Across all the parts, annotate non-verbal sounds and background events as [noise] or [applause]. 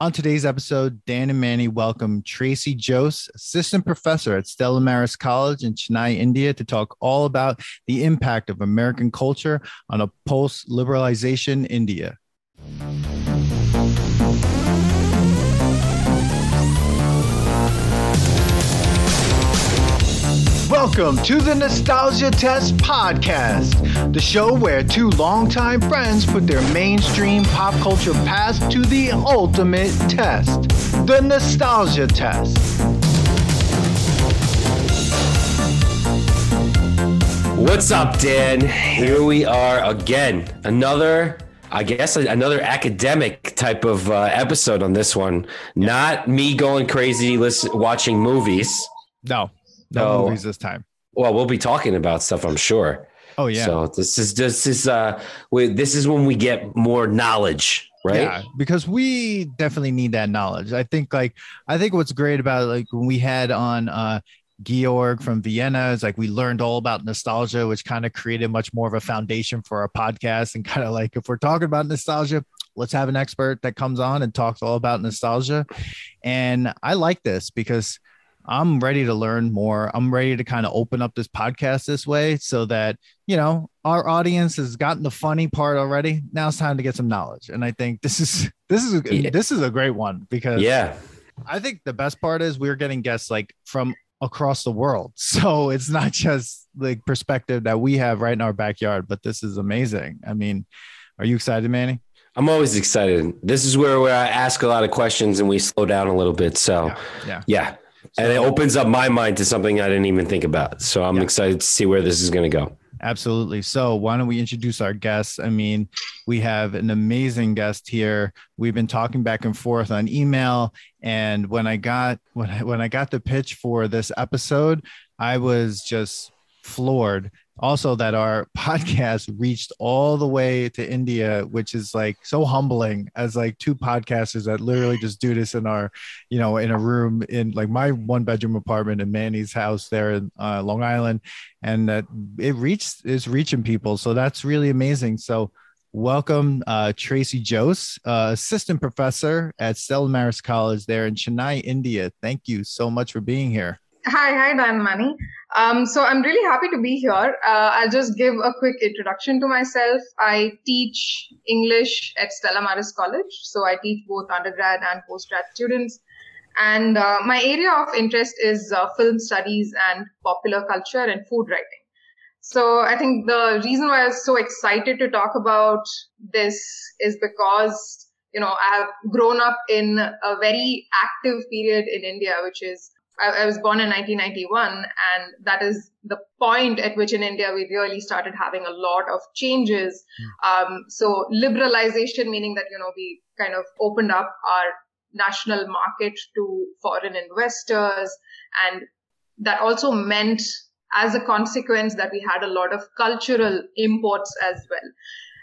On today's episode, Dan and Manny welcome Tracy Jose, assistant professor at Stella Maris College in Chennai, India, to talk all about the impact of American culture on a post liberalization India. Welcome to the Nostalgia Test Podcast, the show where two longtime friends put their mainstream pop culture past to the ultimate test the Nostalgia Test. What's up, Dan? Here we are again. Another, I guess, another academic type of uh, episode on this one. Not me going crazy listen, watching movies. No, no, movies this time. Well, we'll be talking about stuff, I'm sure. Oh yeah. So this is this is uh we, this is when we get more knowledge, right? Yeah, because we definitely need that knowledge. I think like I think what's great about like when we had on uh Georg from Vienna is like we learned all about nostalgia, which kind of created much more of a foundation for our podcast. And [laughs] kind of like if we're talking about nostalgia, let's have an expert that comes on and talks all about nostalgia. And I like this because I'm ready to learn more. I'm ready to kind of open up this podcast this way so that, you know, our audience has gotten the funny part already. Now it's time to get some knowledge. And I think this is this is yeah. this is a great one because yeah. I think the best part is we're getting guests like from across the world. [laughs] So it's not just the perspective that we have right in our backyard, but this is amazing. I mean, are you excited, Manny? I'm always excited. This is where, where I ask a lot of questions and we slow down a little bit. So yeah, yeah. yeah and it opens up my mind to something I didn't even think about. So I'm yeah. excited to see where this is going to go. Absolutely. So, why don't we introduce our guests? I mean, we have an amazing guest here. We've been talking back and forth on email, and when I got when I, when I got the pitch for this episode, I was just floored also that our [laughs] podcast reached all the way to India, which is like so humbling as like two podcasters that literally just do this in our, you know, in a room in like my one bedroom apartment in Manny's house there in uh, Long Island, and that it reached is reaching people. So that's really amazing. So welcome uh, Tracy Jose, uh, assistant professor at Stella Maris College there in Chennai, India. Thank you so much for being here. Hi, hi, Dan Manny. Um, so I'm really happy to be here. Uh, I'll just give a quick introduction to myself. I teach English at Stella Maris College. So I teach both undergrad and postgrad students. And uh, my area of interest is uh, film studies and popular culture and food writing. So I think the reason why I was so excited to talk about this is because, you know, I have grown up in a very active period in India, which is I, I, was born in 1991, and that is the point at which in India we really started having a lot of changes. Mm. Um, so liberalization, meaning that you know we kind of opened up our national market to foreign investors, and that also meant, as a consequence, that we had a lot of cultural imports as well.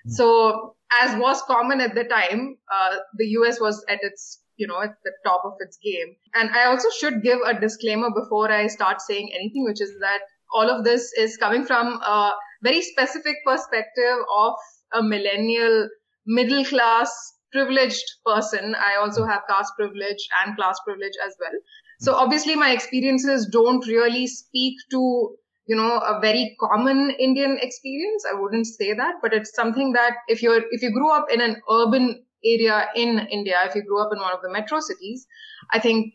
Mm. So, as was common at the time, uh, the US was at its you know, at the top of its game. And I also should give a disclaimer before I start saying anything, which is that all of this is coming from a very specific perspective of a millennial, middle class, privileged person. I also have caste privilege and class privilege as well. So obviously my experiences don't really speak to you know a very common indian experience i wouldn't say that but it's something that if you're if you grew up in an urban area in India, if you grew up in one of the metro cities, I think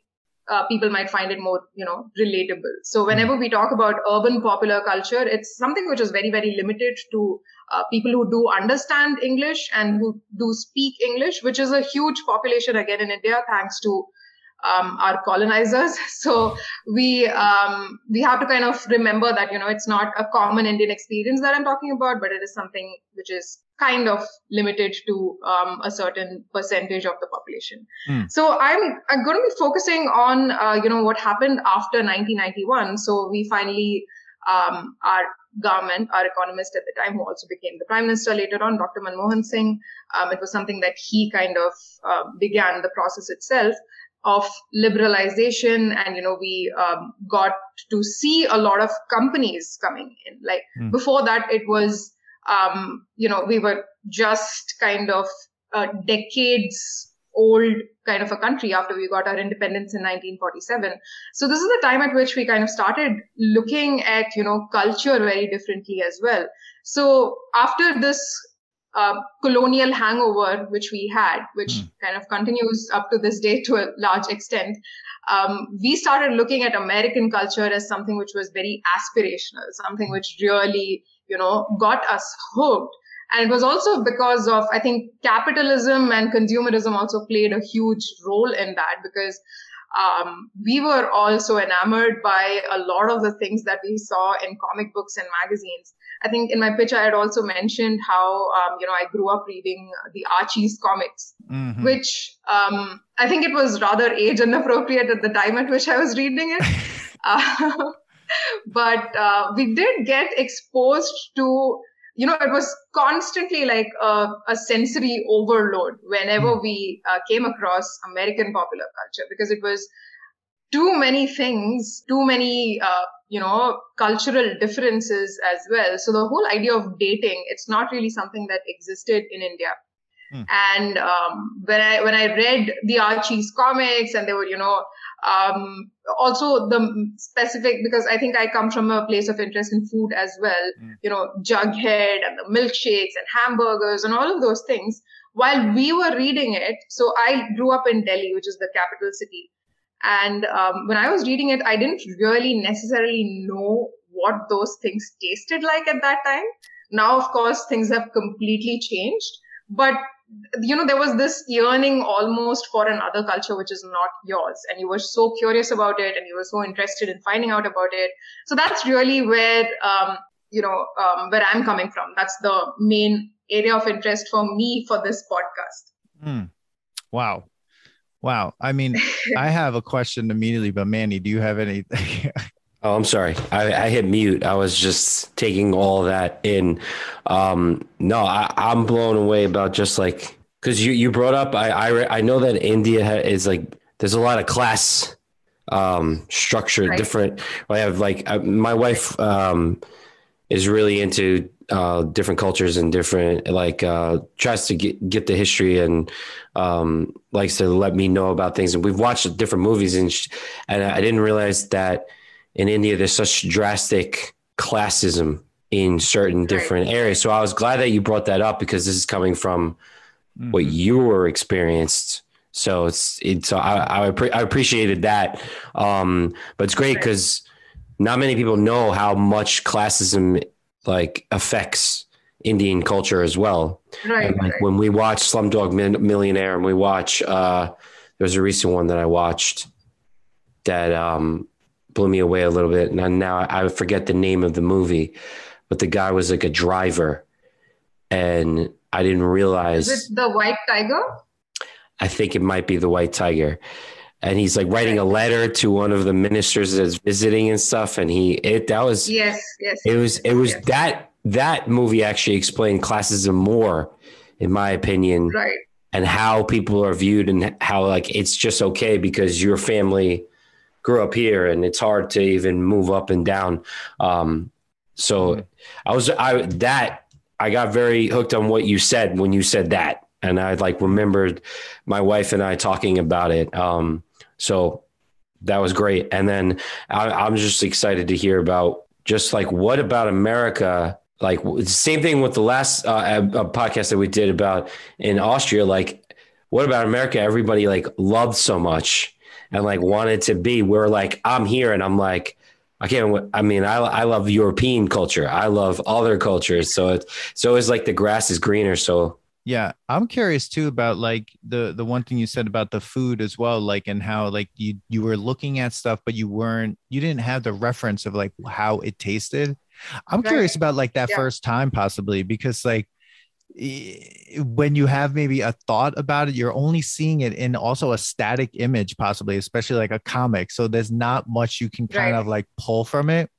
uh, people might find it more, you know, relatable. So whenever we talk about urban popular culture, it's something which is very, very limited to uh, people who do understand English and who do speak English, which is a huge population again in India, thanks to um, our colonizers. [laughs] So we um, we have to kind of remember that you know it's not a common Indian experience that I'm talking about, but it is something which is kind of limited to um, a certain percentage of the population. Mm. So I'm, I'm going to be focusing on uh, you know what happened after 1991. So we finally um, our government, our economist at the time, who also became the prime minister later on, Dr. Manmohan Singh. Um, it was something that he kind of uh, began the process itself of liberalization and you know we um, got to see a lot of companies coming in like mm. before that it was um, you know we were just kind of uh, decades old kind of a country after we got our independence in 1947. So this is the time at which we kind of started looking at, you know, culture very differently as well. So after this uh, colonial hangover, which we had, which mm. kind of continues up to this day to a large extent, um, we started looking at American culture as something which was very aspirational, something which really, you know, got us hooked. And it was also because of, I think, capitalism and consumerism also played a huge role in that because um, we were also enamored by a lot of the things that we saw in comic books and magazines. I think in my pitch, I had also mentioned how, um, you know, I grew up reading the Archie's comics, mm-hmm. which um, I think it was rather age inappropriate at the time at which I was reading it. [laughs] uh, but uh, we did get exposed to you know, it was constantly like a, a sensory overload whenever hmm. we uh, came across American popular culture because it was too many things, too many, uh, you know, cultural differences as well. So the whole idea of dating, it's not really something that existed in India. Hmm. And um, when I when I read the Archie's comics, and they were, you know, um, also the specific because I think I come from a place of interest in food as well. Mm. You know, Jughead and the milkshakes and hamburgers and all of those things. While we were reading it, so I grew up in Delhi, which is the capital city, and um, when I was reading it, I didn't really necessarily know what those things tasted like at that time. Now, of course, things have completely changed, but you know there was this yearning almost for another culture which is not yours and you were so curious about it and you were so interested in finding out about it. So that's really where um, you know um, where i'm coming from. That's the main area of interest for me for this podcast. Mm. wow. Wow. I mean [laughs] i have a question immediately but manny do you have any [laughs] Oh, I'm sorry. I, I, hit mute. I was just taking all that in. Um, no, I, I'm blown away about just like because you you brought up. I I, I know that India is like there's a lot of class um, structure, right. different. I have like I, my wife um, is really into uh, different cultures and different like uh, tries to get get the history and um, likes to let me know about things. And we've watched different movies and sh- and I didn't realize that in India, there's such drastic classism in certain different right. areas. So I was glad that you brought that up because this is coming from mm-hmm. what you were experienced. So it's it's I I, I appreciated that, um, but it's great because not many people know how much classism like affects Indian culture as well. Right. like right. when we watch Slumdog Millionaire and we watch uh, there's a recent one that I watched that um, blew me away a little bit. And now I forget the name of the movie, but the guy was like a driver, and I didn't realize. Is it the White Tiger? I think it might be the White Tiger. And he's like writing a letter to one of the ministers that's visiting and stuff. And he, it, that was, yes, yes. It was, it was yes. that, that movie actually explained classism more, in my opinion. Right. And how people are viewed and how like it's just okay because your family grew up here and it's hard to even move up and down. Um, so mm-hmm. I was, I, that I got very hooked on what you said when you said that. And I like remembered my wife and I talking about it. Um, so that was great. And then I, I'm just excited to hear about just like what about America like same thing with the last uh, podcast that we did about in Austria. Like, what about America? Everybody like loved so much, and like wanted to be where like I'm here and I'm like, I can't, I mean, I, I love European culture. I love other cultures. So it's, so it's like the grass is greener. So yeah, I'm curious too about like the the one thing you said about the food as well, like and how like you you were looking at stuff, but you weren't you didn't have the reference of like how it tasted. I'm right. curious about like that yeah. first time possibly because like when you have maybe a thought about it, you're only seeing it in also a static image, possibly, especially like a comic. So there's not much you can kind right. of like pull from it.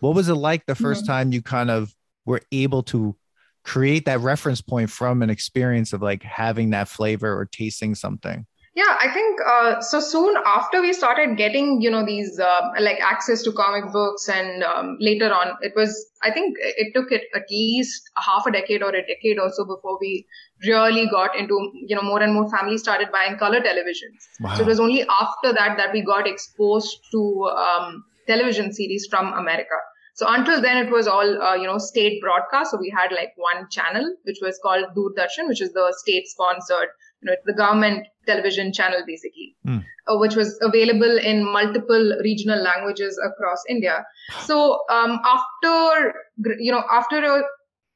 What was it like the 1st mm-hmm. time you kind of were able to create that reference point from an experience of like having that flavor or tasting something? Yeah, I think uh, so. Soon after we started getting, you know, these uh, like access to comic books, and um, later on, it was. I think it took it at least a half a decade or a decade or so before we really got into, you know, more and more families started buying color televisions. Wow. So it was only after that that we got exposed to um, television series from America. So until then, it was all, uh, you know, state broadcast. So we had like one channel, which was called Doordarshan, which is the state sponsored you know, the government television channel basically, mm. uh, which was available in multiple regional languages across India. So um, after, you know, after a,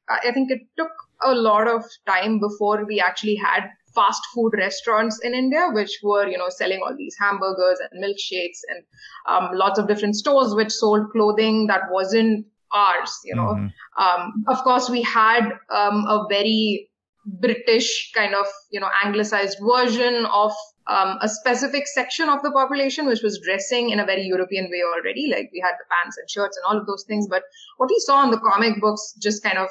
I think it took a lot of time before we actually had fast food restaurants in India, which were, you know, selling all these hamburgers and milkshakes and um, lots of different stores which sold clothing that wasn't ours, you know. Mm-hmm. Um, of course, we had um, a very British kind of, you know, anglicized version of um, a specific section of the population, which was dressing in a very European way already. Like we had the pants and shirts and all of those things. But what we saw in the comic books just kind of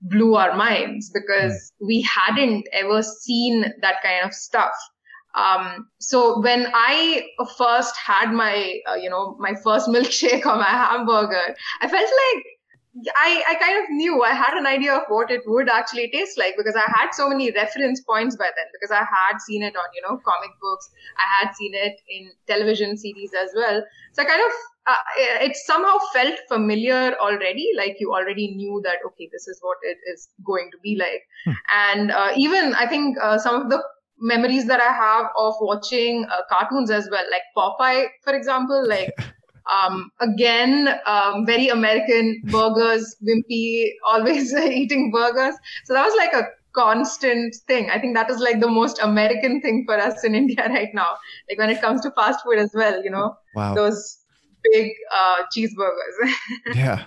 blew our minds because mm. we hadn't ever seen that kind of stuff. Um, so when I first had my, uh, you know, my first milkshake [laughs] or my hamburger, I felt like I, I kind of knew I had an idea of what it would actually taste like because I had so many reference points by then because I had seen it on you know comic books. I had seen it in television series as well. So I kind of uh, it somehow felt familiar already like you already knew that okay this is what it is going to be like. Hmm. and uh, even I think uh, some of the memories that I have of watching uh, cartoons as well like Popeye for example like Um, again, um, very American burgers, wimpy, [laughs] always eating burgers. So that was like a constant thing. I think that is like the most American thing for us in [laughs] India right now. Like when it comes to fast food as well, you know, wow. those big uh, cheeseburgers. [laughs] yeah.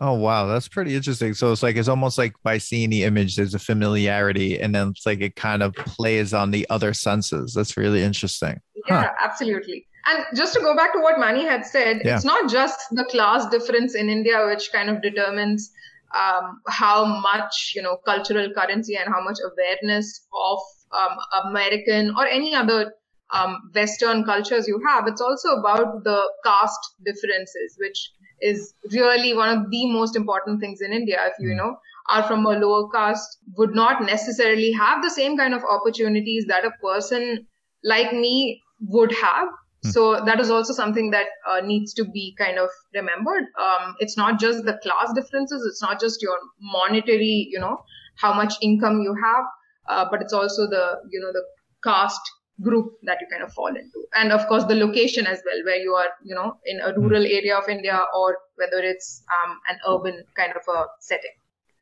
Oh wow, that's pretty interesting. So it's like it's almost like by seeing the image, there's a familiarity, and then it's like it kind of plays on the other senses. That's really interesting. Yeah, huh. absolutely. And just to go back to what Manny had said, yeah. it's not just the class difference in India which kind of determines um, how much you know cultural currency and how much awareness of um, American or any other um, Western cultures you have. It's also about the caste differences, which is really one of the most important things in India. If you, you hmm. know are from a lower caste, would not necessarily have the same kind of opportunities that a person like me would have Hmm. So that is also something that uh, needs to be kind of remembered. Um, it's not just the class differences. It's not just your monetary, you know, how much income you have, uh, but it's also the, you know, the caste group that you kind of fall into. And of course, the location as well, where you are, you know, in a rural hmm. area of India or whether it's um, an urban kind of a setting.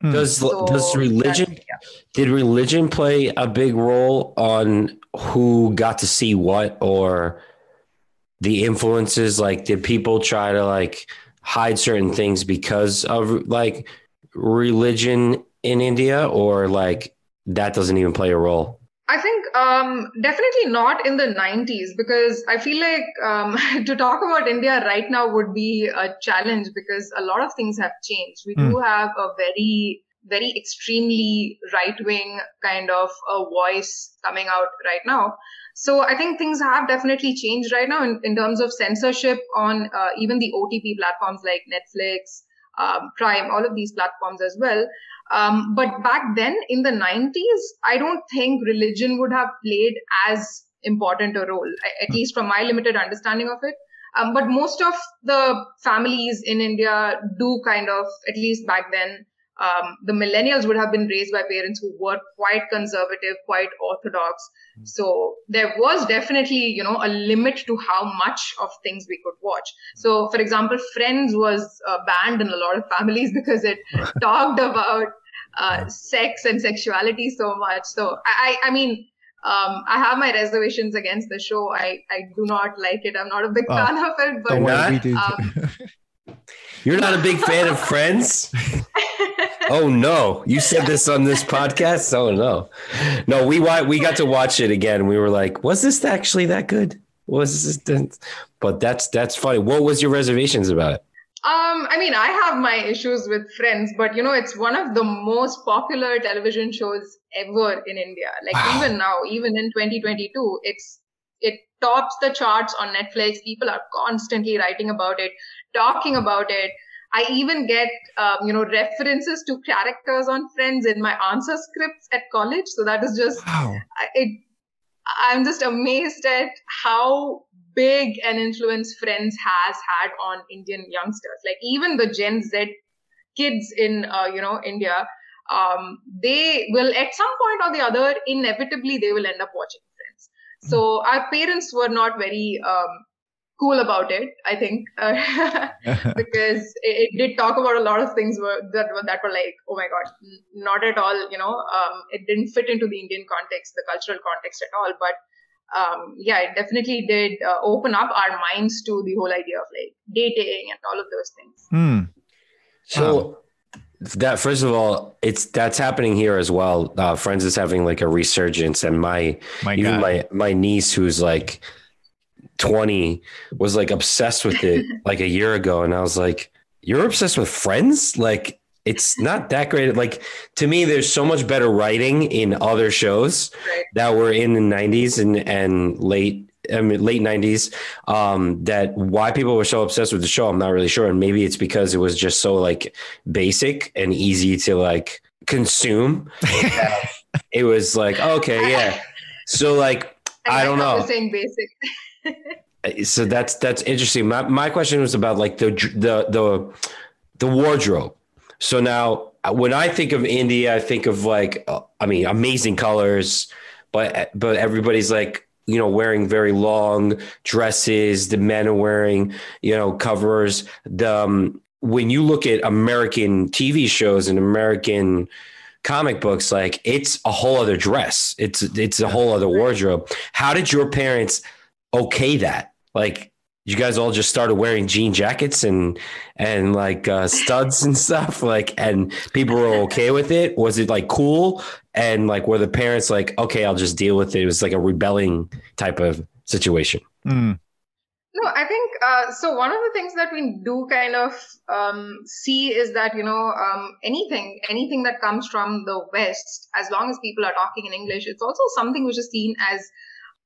Hmm. Does so does religion yeah. did religion play a big role on who got to see what or the influences like did people try to like hide certain things because of like religion in india or like that doesn't even play a role I think um, definitely not in the 90s because I feel like um, [laughs] to talk about India right now would be a challenge because a lot of things have changed. We mm. do have a very, very extremely right wing kind of a voice coming out right now. So I think things have definitely changed right now in, in terms of censorship on uh, even the OTT platforms like Netflix, um, Prime, all of these platforms as well. Um, but back then in the 90s, I don't think religion would have played as important a role, at least from my limited understanding of it. Um, but most of the families in India do kind of, at least back then, um, the millennials would have been raised by parents who were quite conservative, quite orthodox. Mm. So there was definitely, you know, a limit to how much of things we could watch. So, for example, Friends was uh, banned in a lot of families [laughs] because it [laughs] talked about uh, sex and sexuality so much. So, I, I mean, um, I have my reservations against the show. I, I do not like it. I'm not a big oh, fan of it. But um, [laughs] you're not a big fan of Friends. Oh no, you said this on this podcast. Oh no, no, we we got to watch it again. We were like, was this actually that good? Was this? But that's that's funny. What was your reservations about it? Um, I mean, I have my issues with Friends, but you know, it's one of the most popular television shows ever in India. Like wow. even now, even in 2022, it's it tops the charts on Netflix. People are constantly writing about it, talking about it. I even get, um, you know, references to characters on Friends in my answer scripts at college. So that is just, wow. it. I'm just amazed at how big an influence Friends has had on Indian youngsters. Like even the Gen Z kids in, uh, you know, India, um, they will at some point or the other, inevitably, they will end up watching Friends. So our parents were not very um, cool about it i think uh, [laughs] [laughs] because it, it, did talk about a lot of things were, that were that were like oh my god not at all you know um, it didn't fit into the indian context the cultural context at all but um, yeah it definitely did uh, open up our minds to the whole idea of like dating and all of those things mm. so that first of all it's that's happening here as well uh, friends is having like a resurgence and my, my even God. my my niece who's like 20 was like obsessed with it [laughs] like a year ago and i was like you're obsessed with friends? Like it's [laughs] not that great. Like to me there's so much better writing in other shows right. that were in the 90s and and late I mean, late 90s um, that why people were so obsessed with the show i'm not really sure and maybe it's because it was just so like basic and easy to like consume [laughs] it was like okay yeah. So like i, I don't know. saying basic so that's that's interesting. My my question was about like the the the the wardrobe. So now when I think of India, I think of like uh, I mean amazing colors, but but everybody's like you know wearing very long dresses. The men are wearing you know covers. The um, when you look at American TV shows and American comic books, like it's a whole other dress. It's it's a whole other wardrobe. How did your parents? Okay that? Like you guys all just started wearing jean jackets and and like uh, studs and [laughs] stuff like and people were okay with it was it like cool and like were the parents like okay i'll just deal with it it was like a rebelling type of situation mm. no i think uh, so one of the things that we do kind of um, see is that you know um, anything anything that comes from the west as long as people are talking in english it's also something which is seen as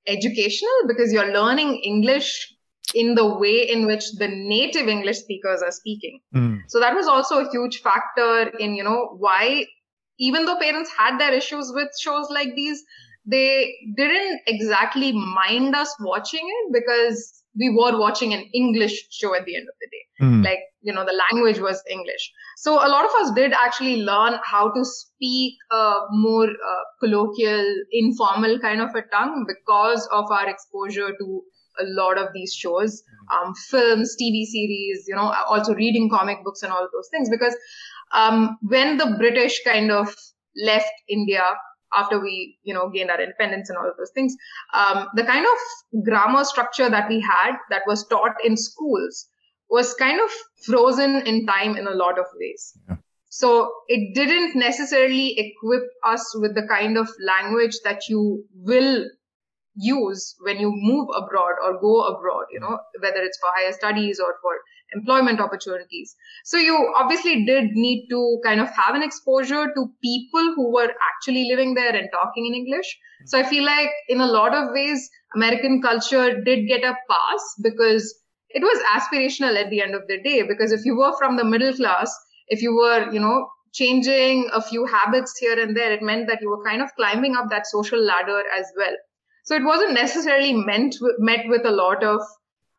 educational because you're learning English in the way in which the native English speakers are speaking. Mm. So that was also a huge factor in, you know, why even though parents had their issues with shows like these, they didn't exactly mind us watching it because we were watching an English show at the end of the day. Mm. Like, you know, the language was English. So a lot of us did actually learn how to speak a more uh, colloquial, informal kind of a tongue because of our exposure to a lot of these shows, um, films, TV series, you know, also reading comic books and all those things. Because um, when the British kind of left India after we, you know, gained our independence and all of those things, um, the kind of grammar structure that we had that was taught in schools was kind of frozen in time in a lot of ways. Yeah. So it didn't necessarily equip us with the kind of language that you will use when you move abroad or go abroad, you know, whether it's for higher studies or for employment opportunities. So you obviously did need to kind of have an exposure to people who were actually living there and talking in English. So I feel like in a lot of ways, American culture did get a pass because it was aspirational at the end of the day. Because if you were from the middle class, if you were, you know, changing a few habits here and there, it meant that you were kind of climbing up that social ladder as well. So it wasn't necessarily meant met with a lot of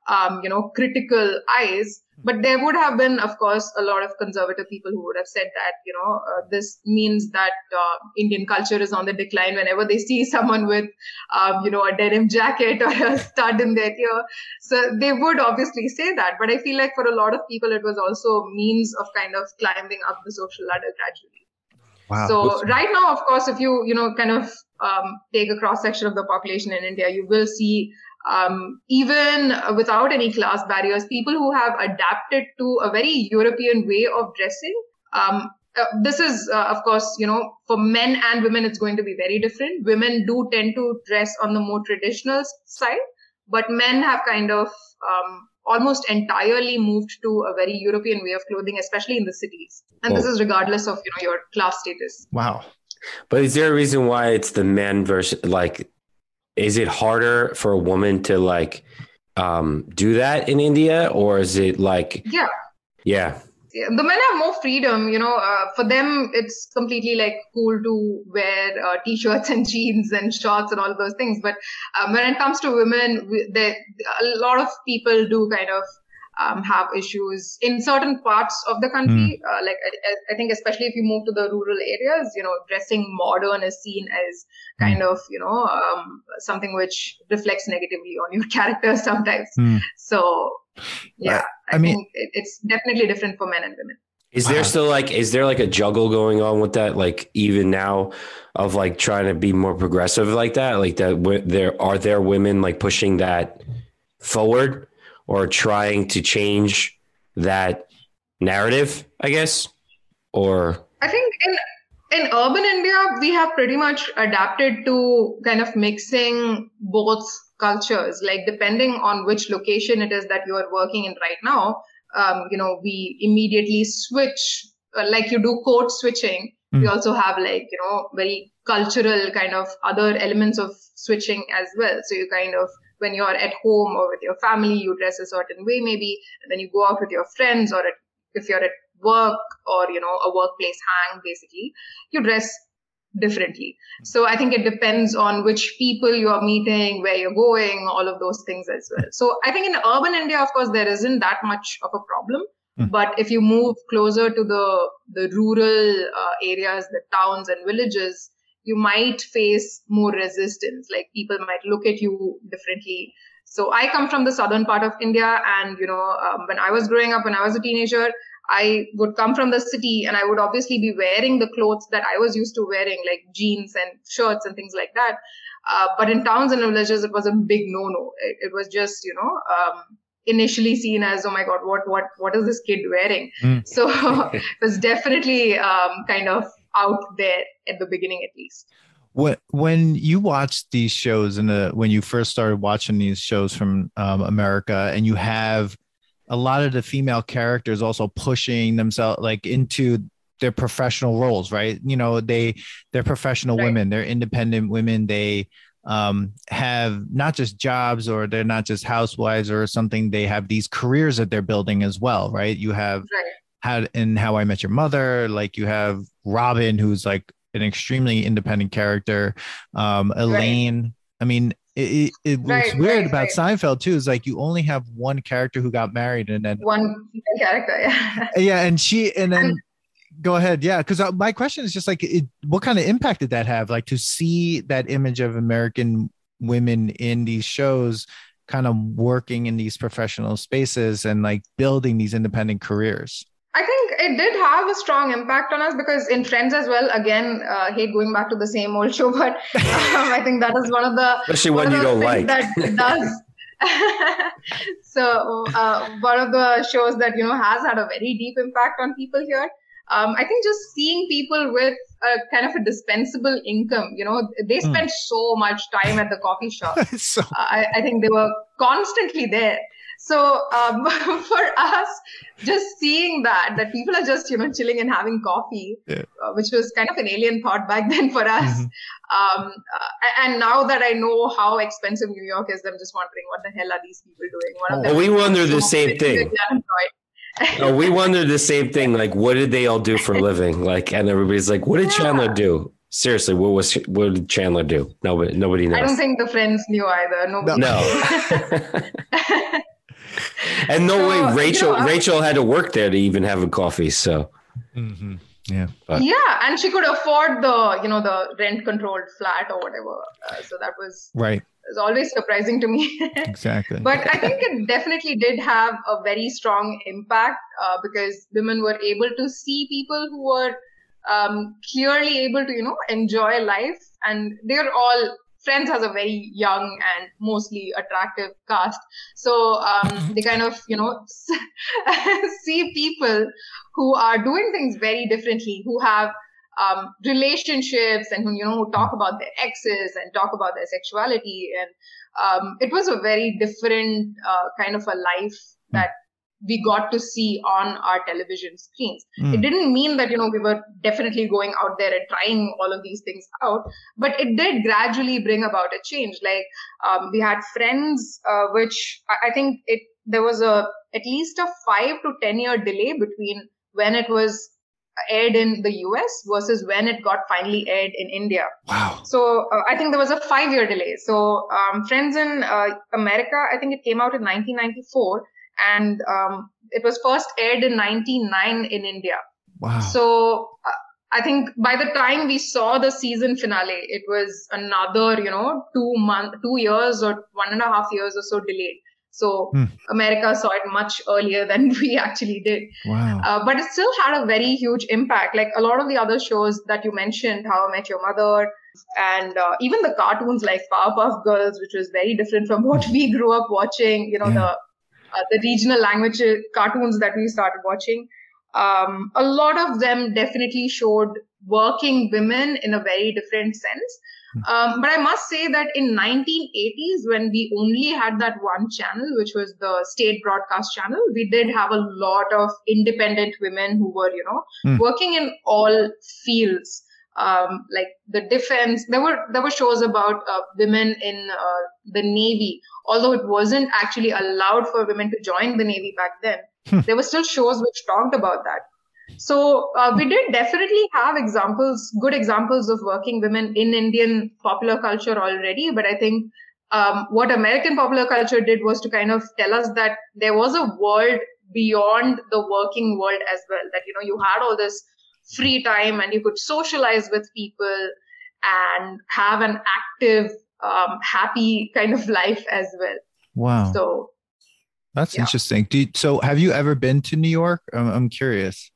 um, you know, critical eyes. But there would have been, of course, a lot of conservative people who would have said that, you know, uh, this means that uh, Indian culture is on the decline whenever they see [laughs] someone with, um, you know, a denim jacket or a stud in their ear. So they would obviously say that. But I feel like for a lot of people, it was also means of kind of climbing up the social ladder gradually. Wow. So right now, of course, if you, you know, kind of um, take a cross section of the population in India, you will see um, even without any class barriers, people who have adapted to a very European way of dressing. Um, uh, this is, uh, of course, you know, for men and women, it's going to be very different. Women do tend to dress on the more traditional side, but men have kind of um, almost entirely moved to a very European way of clothing, especially in the cities. And this is regardless of you know your class status. Wow. But is there a reason why it's the men versus like? Is it harder for a woman to like um, do that in India, or is it like? Yeah. Yeah. The men have more freedom you know uh, for them it's completely like cool to wear uh, t-shirts and [laughs] jeans and shorts and all those things but um, when it comes to women they, a lot of people do kind of um, have issues in certain parts of the country. Mm. Uh, like I, I, think, especially if you move to the rural areas, you know, dressing modern is seen as kind mm. of you know um, something which reflects negatively on your [laughs] character sometimes. Mm. So yeah, I, I mean, it, it's definitely different for men and women. Is there still like is there like a juggle going on with that like even now of like trying to be more progressive like that like that there are there women like pushing that forward or trying to change that narrative, I guess? Or I think in in urban India, we have pretty much adapted to kind of mixing both cultures. Like depending on which location it is that you are working in right now, um, you know, we immediately switch, uh, like you do code switching. Mm. We hmm. also have like you know very cultural kind of other elements of switching as well. So you kind of when you're at home or with your family, you dress a certain way, maybe. And then you go out with your friends or at, if you're at work or, you know, a workplace hang, basically, you dress differently. So I think it depends on which people you are meeting, where you're going, all of those things as well. So I think in urban India, of course, there isn't that much of a problem. Hmm. But if you move closer to the the rural uh, areas, the towns and villages, you might face more resistance. Like people might look at you differently. So I come from the southern part of India, and you know, um, when I was growing up, when I was a teenager, I would come from the city, and I would obviously be wearing the clothes that I was used to wearing, like jeans and shirts and things like that. Uh, but in towns and villages, it was a big no-no. It, it was just, you know, um, initially seen as, oh my god, what what what is this kid wearing? Mm. So [laughs] it was definitely um, kind of out there at the beginning at least. When when you watch these shows and the when you first started watching these shows from um, America and you have a lot of the female characters also pushing themselves like into their professional roles right? You know they they're professional right. women they're independent women they um, have not just jobs or they're not just housewives or something they have these careers that they're building as well right? You have right how in How I Met Your Mother, like you have Robin, who's like an extremely independent character. Um, Elaine. Right. I mean, it, it, what's right, weird right, about Seinfeld too is like you only have one character who got married and then one character, yeah. [laughs] yeah, and she and then. Go ahead yeah because uh, my question is just like it, what kind of impact did that have like to see that image of american women in these shows kind of working in these professional spaces and like building these independent careers I think it did have a strong impact on us because in Friends as well. Again, uh, hate going back to the same old show, [laughs] but um, I think that is one of the especially one, you don't like that does. [laughs] so uh, one of the shows that you know has had a very deep impact on people here. Um, I think just seeing people with a kind of a dispensable income, you know, they spent mm. so much time at the coffee shop. [laughs] so- uh, I, I think they were constantly there. So um, for us, just seeing that that people are just you know chilling and having coffee, yeah. uh, which was kind of an alien thought back then for us. Mm-hmm. Um, uh, and now that I know how expensive New York is, I'm just wondering what the hell are these people doing? One oh, we wonder the same thing. [laughs] no, we wonder the same thing. Like, what did they all do for a living? Like, and everybody's like, what did yeah. Chandler do? Seriously, what was what did Chandler do? Nobody, nobody knows. I don't think the friends knew either. Nobody. No. [laughs] [laughs] [laughs] and no so, way Rachel you know, Rachel had to work there to even have a coffee. So mm-hmm. yeah, but. yeah, and she could afford the you know the rent controlled flat or whatever. Uh, so that was right. It was always surprising to me. [laughs] exactly. But I think it definitely did have a very strong impact uh, because women were able to see people who were um, clearly able to you know enjoy life, and they're all Friends has a very young and mostly attractive cast. So um, they kind of, you know, [laughs] see people who are doing things very differently, who have um, relationships and who you know who talk about their exes and talk about their sexuality and um, it was a very different uh, kind of a life that we got to see on our television screens. Mm. It didn't mean that, you know, we were definitely going out there and trying all of these things out, but it did gradually bring about a change. Like, um, we had friends, uh, which I, I think it, there was a, at least a five to 10 year delay between when it was aired in the US versus when it got finally aired in India. Wow. So uh, I think there was a five year delay. So um, Friends in uh, America, I think it came out in 1994 and um, it was first aired in 99 in India. Wow. So uh, I think by the time we saw the season finale, it was another, you know, two month, two years or one and a half years or so delayed. So hmm. America saw it much earlier than [laughs] we actually did. Wow. Uh, but it still had a very huge impact. Like a lot of the other shows that you mentioned, How I Met Your Mother, and uh, even the cartoons like Powerpuff Girls, which was very different from what [laughs] we grew up watching. You know, yeah. the uh, the regional language cartoons that we started watching. Um, a lot of them definitely showed working women in a very different sense. Hmm. Um, but I must say that in 1980s, when we only had that one channel, which was the state broadcast channel, we did have a lot of independent women who were, you know, mm. working in all fields um, like the defense. There were there were shows about uh, women in uh, the navy, although it wasn't actually allowed for women to join the navy back then. Hmm. there were still shows which talked about that. So uh, we did definitely have examples, good examples of working women in Indian popular culture already. But I think um, what American popular culture did was to kind of tell us that there was a world beyond the working world as well. That you know you had all this free time and you could socialize with people and have an active, um, happy kind of life as well. Wow. So that's yeah. interesting. You, so have you ever been to New York? I'm, I'm curious.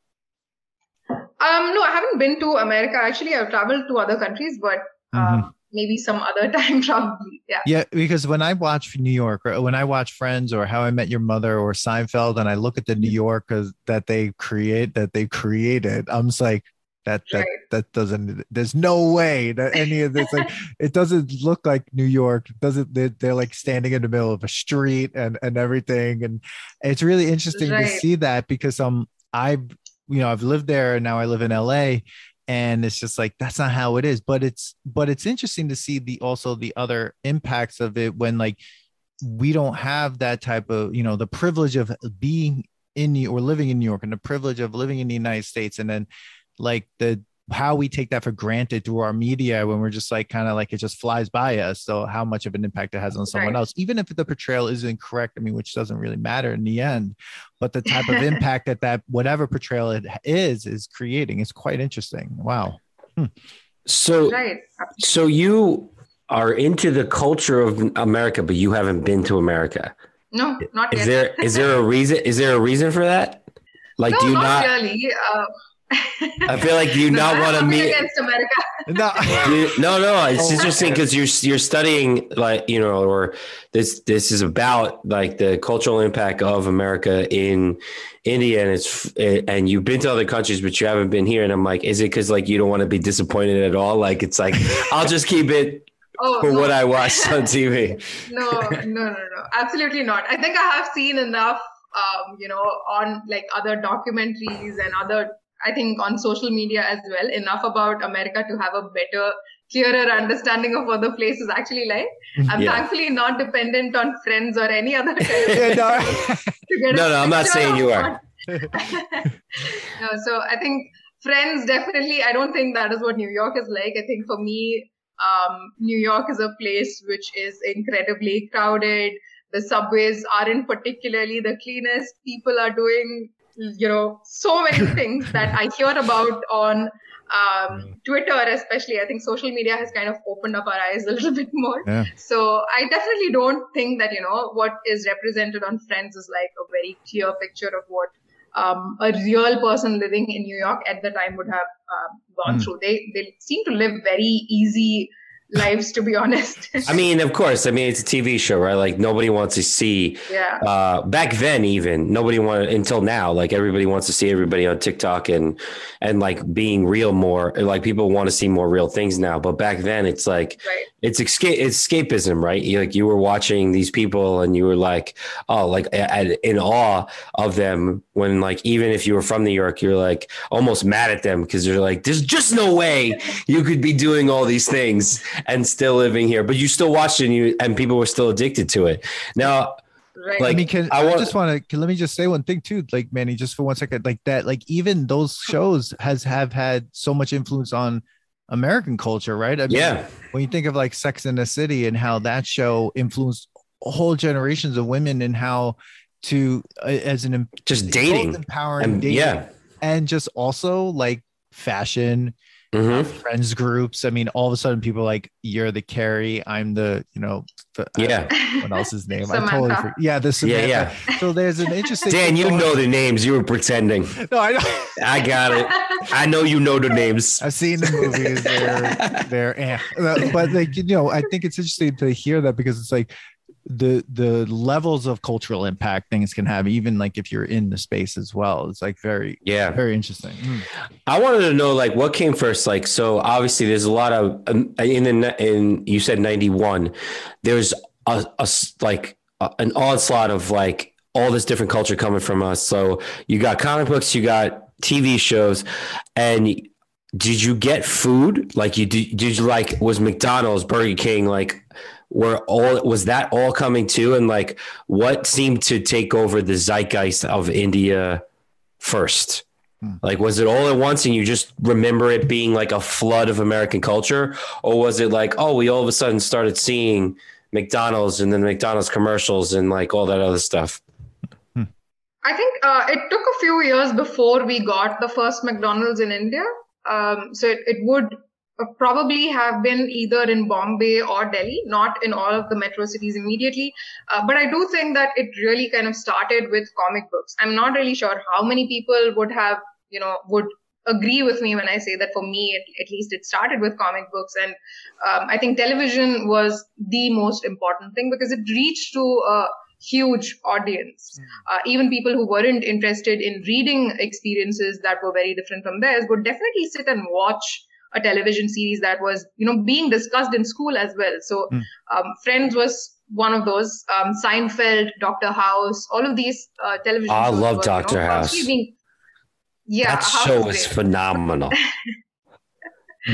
Um, no, I haven't been to America. Actually, I've traveled to other countries, but um, mm-hmm maybe some other [laughs] time probably yeah yeah because when i watch new york or when i watch friends or how i met your mother or seinfeld and i look at the new york that they create that they created i'm just like that that right. that doesn't there's no way that any of this like [laughs] it doesn't look like new york it doesn't they're, they're, like standing in the middle of a street and and everything and it's really interesting right. to see that because um i've you know i've lived there and now i live in la and it's just like that's not how it is. But it's but it's interesting to see the also the other impacts of it when like we don't have that type of you know the privilege of being in New or living in New York and the privilege of living in the United States and then like the how we take that for granted through our media when we're just like kind of like it just flies by us. So how much of an impact it has on someone right. else, even if the portrayal isn't correct. I mean, which doesn't really matter in the end, but the type of [laughs] impact that that whatever portrayal it is is creating is quite interesting. Wow. Hmm. So, right. so you are into the culture of America, but you haven't been to America. No, not is yet. there is there a [laughs] reason? Is there a reason for that? Like, no, do you not, not really? Uh, I feel like you no, not want to meet against America. [laughs] no, no, no. It's oh, interesting because you're you're studying like you know, or this this is about like the cultural impact of America in India, and it's and you've been to other countries, but you haven't been here. And I'm like, is it because like you don't want to be disappointed at all? Like it's like I'll just keep it Oh, for no. what I watched on [laughs] TV. no, no, no, no, absolutely not. I think I have seen enough, um, you know, on like other documentaries and other I think on social media as well, enough about America to have a better, clearer understanding of what the place is actually like. I'm yeah. thankfully not dependent on friends or any other. [laughs] No, no, no, I'm not [laughs] saying you are. [laughs] no, so I think friends definitely. I don't think that is what New York is like. I think for me, um, New York is a place which is incredibly crowded. The subways aren't particularly the cleanest. People are doing you know, so many [laughs] things that I hear about on um, Twitter, especially. I think social media has kind of opened up our eyes a little bit more. Yeah. So I definitely don't think that, you know, what is represented on Friends is like a very clear picture of what um, a real person living in New York at the time would have um, gone mm. through. They, they seem to live very easy lives, to be honest. [laughs] I mean, of course. I mean, it's a TV show, right? Like nobody wants to see. Yeah. Uh, back then, even nobody wanted until now. Like everybody wants to see everybody on TikTok and and like being real more. Like people want to see more real things now. But back then, it's like Right. It's escape. It's escapism, right? You, like you were watching these people and you were like, oh, like a- a- in awe of them. When like even if you were from New York, you're like almost mad at them because you're like, there's just no way you could be doing all these things and still living here. But you still watched it and you and people were still addicted to it. Now, Right. like, I mean, can I I, just want to let me just say one thing too, like Manny, just for one second, like that, like even those shows has have had so much influence on American culture, right? I mean, yeah, when you think of like Sex in the City and how that show influenced whole generations of women and how to uh, as an just dating empowering and dating yeah. and just also like fashion Mhm. friends groups. I mean, all of a sudden people are like you're the Carrie, I'm the you know the, Yeah. what else is name? I totally Samantha. forget. Yeah, this Yeah, Samantha. yeah. So there's an interesting Dan, you know the names. You were pretending. No, I know. I got it. I know you know the names. I've seen the movies. They're they're eh. but like you know, I think it's interesting to hear that because it's like the the levels of cultural impact things can have, even like if you're in the space as well. It's like very Yeah. very interesting. Mm. I wanted to know like what came first. Like, so obviously there's a lot of um, in the in you said 91. There's a like a, an onslaught of like all this different culture coming from us. So you got comic books, you got TV shows, and did you get food? Like you did? Did you like was McDonald's, Burger King like? Were all was that all coming to And like, what seemed to take over the zeitgeist of India first? Like, was it all at once and you just remember it being like a flood of American culture? Or was it like, oh, we all of a sudden started seeing McDonald's and then McDonald's commercials and like all that other stuff? I think uh, it took a few years before we got the first McDonald's in India. Um, so it, it would probably have been either in Bombay or Delhi, not in all of the metro cities immediately. Uh, but I do think that it really kind of started with comic books. I'm not really sure how many people would have, you know, would agree with me when I say that for me, at, at least it started with comic books. And um, I think television was the most important thing because it reached to a huge audience. Uh, even people who weren't interested in reading experiences that were very different from theirs would definitely sit and watch a television series that was, you know, being discussed in school as well. So, Mm. um, Friends was one of those. Um, Seinfeld, Doctor House, all of these uh, television. I shows love were, Dr. You know, House. being- yeah, that House show is is great. phenomenal. [laughs]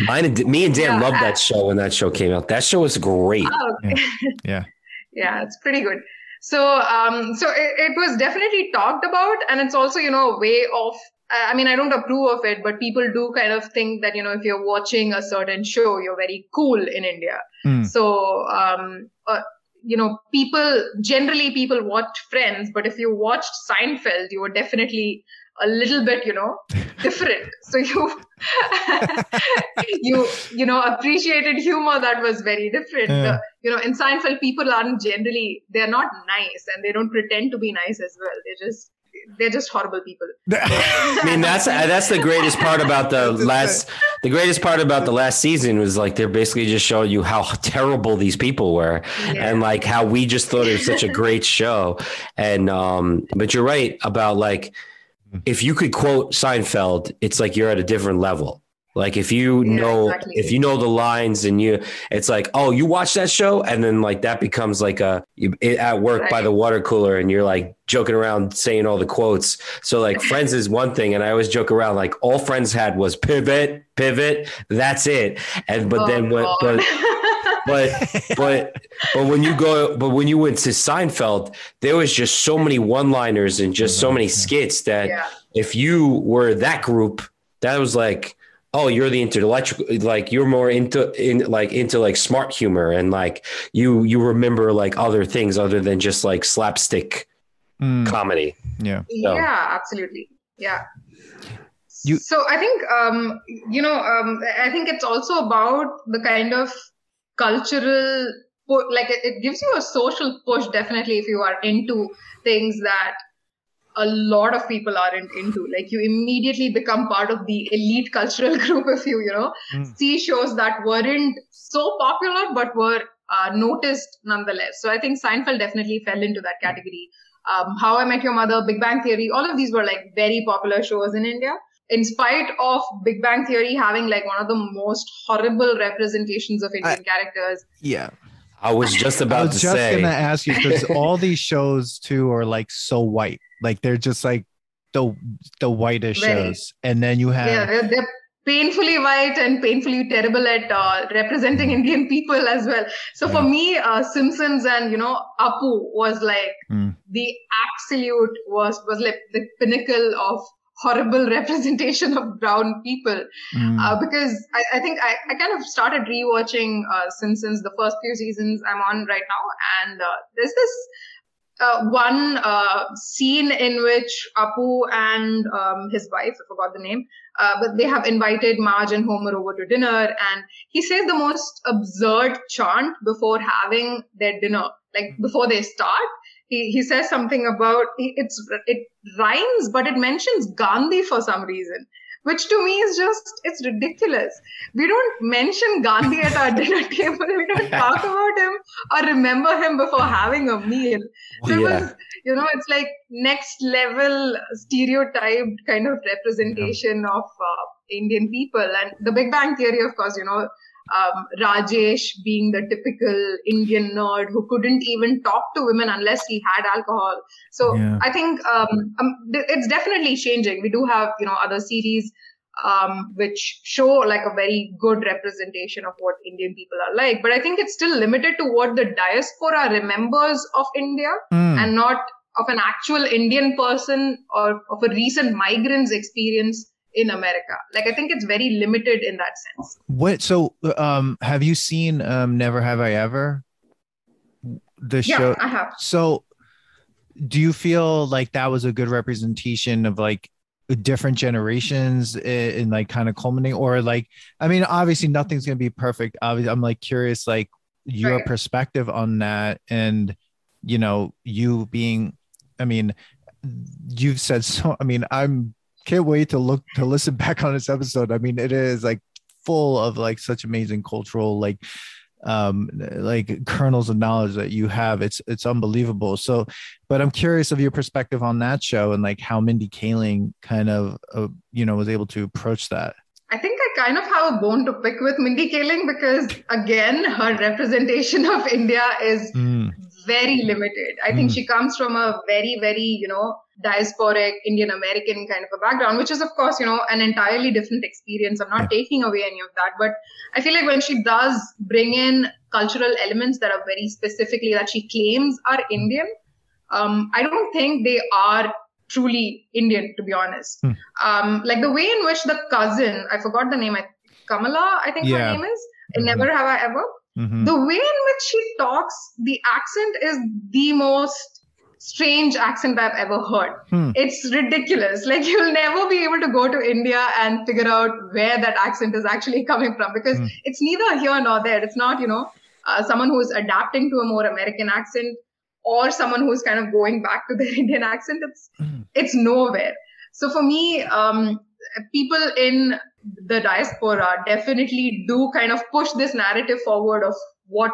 Mine, and- me and Dan Yeah, loved that show when that show came out. That show was great. Oh, okay. Yeah. [laughs] yeah, it's pretty good. So, um, so it, it was definitely talked about, and it's also, you know, a way of. I mean, I don't approve of it, but people do kind of think that you know, if you're watching a certain show, you're very cool in India. Mm. So, um, uh, you know, people generally people watch Friends, but if you watched Seinfeld, you were definitely a little bit, you know, [laughs] different. So you, [laughs] you, you know, appreciated humor that was very different. Yeah. The- you know, in Seinfeld, people aren't generally they're not nice, and they don't pretend to be nice as well. They're just they're just horrible people. [laughs] I mean, that's that's the greatest part about the last. The greatest part about the last season was like they're basically just showing you how terrible these people were, Yeah. and like how we just thought it was such a great show. And um, but you're right about like if you could quote Seinfeld, it's like you're at a different level. Like if you Yeah, know exactly. if you know the lines and you it's like oh you watch that show? And then like that becomes like a you, it, at work by the water cooler and you're like joking around saying all the quotes. So like friends is one thing and i always joke around like all friends had was pivot pivot that's it. And but Oh, then what but but but but when you go but when you went to Seinfeld there was just so many one-liners and just so many skits that yeah. if you were that group that was like oh you're the intellectual like you're more into in like into like smart humor and like you you remember like other things other than just like slapstick Mm, comedy yeah. So- Yeah, absolutely. Yeah. You- so I think um, you know um, I think it's also about the kind of cultural like it, it gives you a social push definitely if you are into things that a lot of people aren't into. Like you immediately become part of the elite cultural [laughs] group if you, you know, mm. see shows that weren't so popular but were uh, noticed nonetheless. So I think Seinfeld definitely fell into that category. Um, How I Met Your Mother, Big Bang Theory, all of these were like very popular shows in India. In spite of Big Bang Theory having like one of the most horrible representations of Indian I, characters. Yeah. I was just about to say I was to just say. gonna ask you because [laughs] all these shows too are like so white, like they're just like the the whitest Very. shows, and then you have yeah, they're, they're painfully white and painfully terrible at uh, representing Indian people as well. So yeah. for me, uh, Simpsons and you know Apu was like mm. the absolute was was like the pinnacle of horrible [laughs] representation of brown people mm. uh, because I, I think I, I, kind of started rewatching uh, Simpsons the first few seasons I'm on right now and uh, there's this uh, one uh, scene in which Apu and um, his wife, I forgot the name, uh, but they have invited Marge and Homer over to dinner, and he says the most absurd chant before having their dinner, like before they start. He, he says something about it's it rhymes but it mentions gandhi for some reason which to me is just it's ridiculous we don't mention gandhi at our dinner [laughs] table we don't [laughs] talk about him or remember him before having a meal so yeah. it was you know it's like next level stereotyped kind of representation yeah. of uh, indian people and the big bang theory of course you know um, Rajesh being the typical Indian nerd who couldn't even talk to women unless he had alcohol. So yeah. I think um, um, it's definitely changing. We do have you know other series um, which show like a very good representation of what Indian people are like, but I think it's still limited to what the diaspora remembers of India mm. and not of an actual Indian person or of a recent migrant's experience in America. Like I think it's very limited in that sense. What so um have you seen um Never Have I Ever? The yeah, show I have. So do you feel like that was a good representation of like different generations and like kind of culminating or like I mean obviously nothing's going to be perfect. Obviously I'm like curious like your right. perspective on that and you know you being I mean you've said so I mean I'm can't wait to look to listen [laughs] back on this episode. I mean, it is like full of like such amazing cultural like um like kernels of knowledge that you have it's it's unbelievable so but i'm curious of your perspective on that show and like how mindy kaling kind of uh, you know was able to approach that i think i kind of have a bone to pick with mindy kaling because again her representation of india is mm. Very limited i mm. think she comes from a very very you know diasporic Indian American kind of a background, which is, of course, you know, an entirely different experience. I'm not yeah. taking away any of that. But I feel like when she does bring in cultural elements that are very specifically that she claims are Indian, um, I don't think they are truly Indian, to be honest. Hmm. Um, like the way in which the cousin, I forgot the name, Kamala, I think yeah. her name is, mm-hmm. Never Have I Ever. Mm-hmm. The way in which she talks, the accent is the most strange accent I've ever heard. Hmm. It's ridiculous. Like you'll never be able to go to India and figure out where that accent is actually [laughs] coming from because hmm. it's neither here nor there. It's not, you know, uh, someone who's adapting to a more American accent or someone who's kind of going back to their [laughs] Indian accent. It's hmm. it's nowhere. So for me, um, people in the diaspora definitely do kind of push this narrative forward of what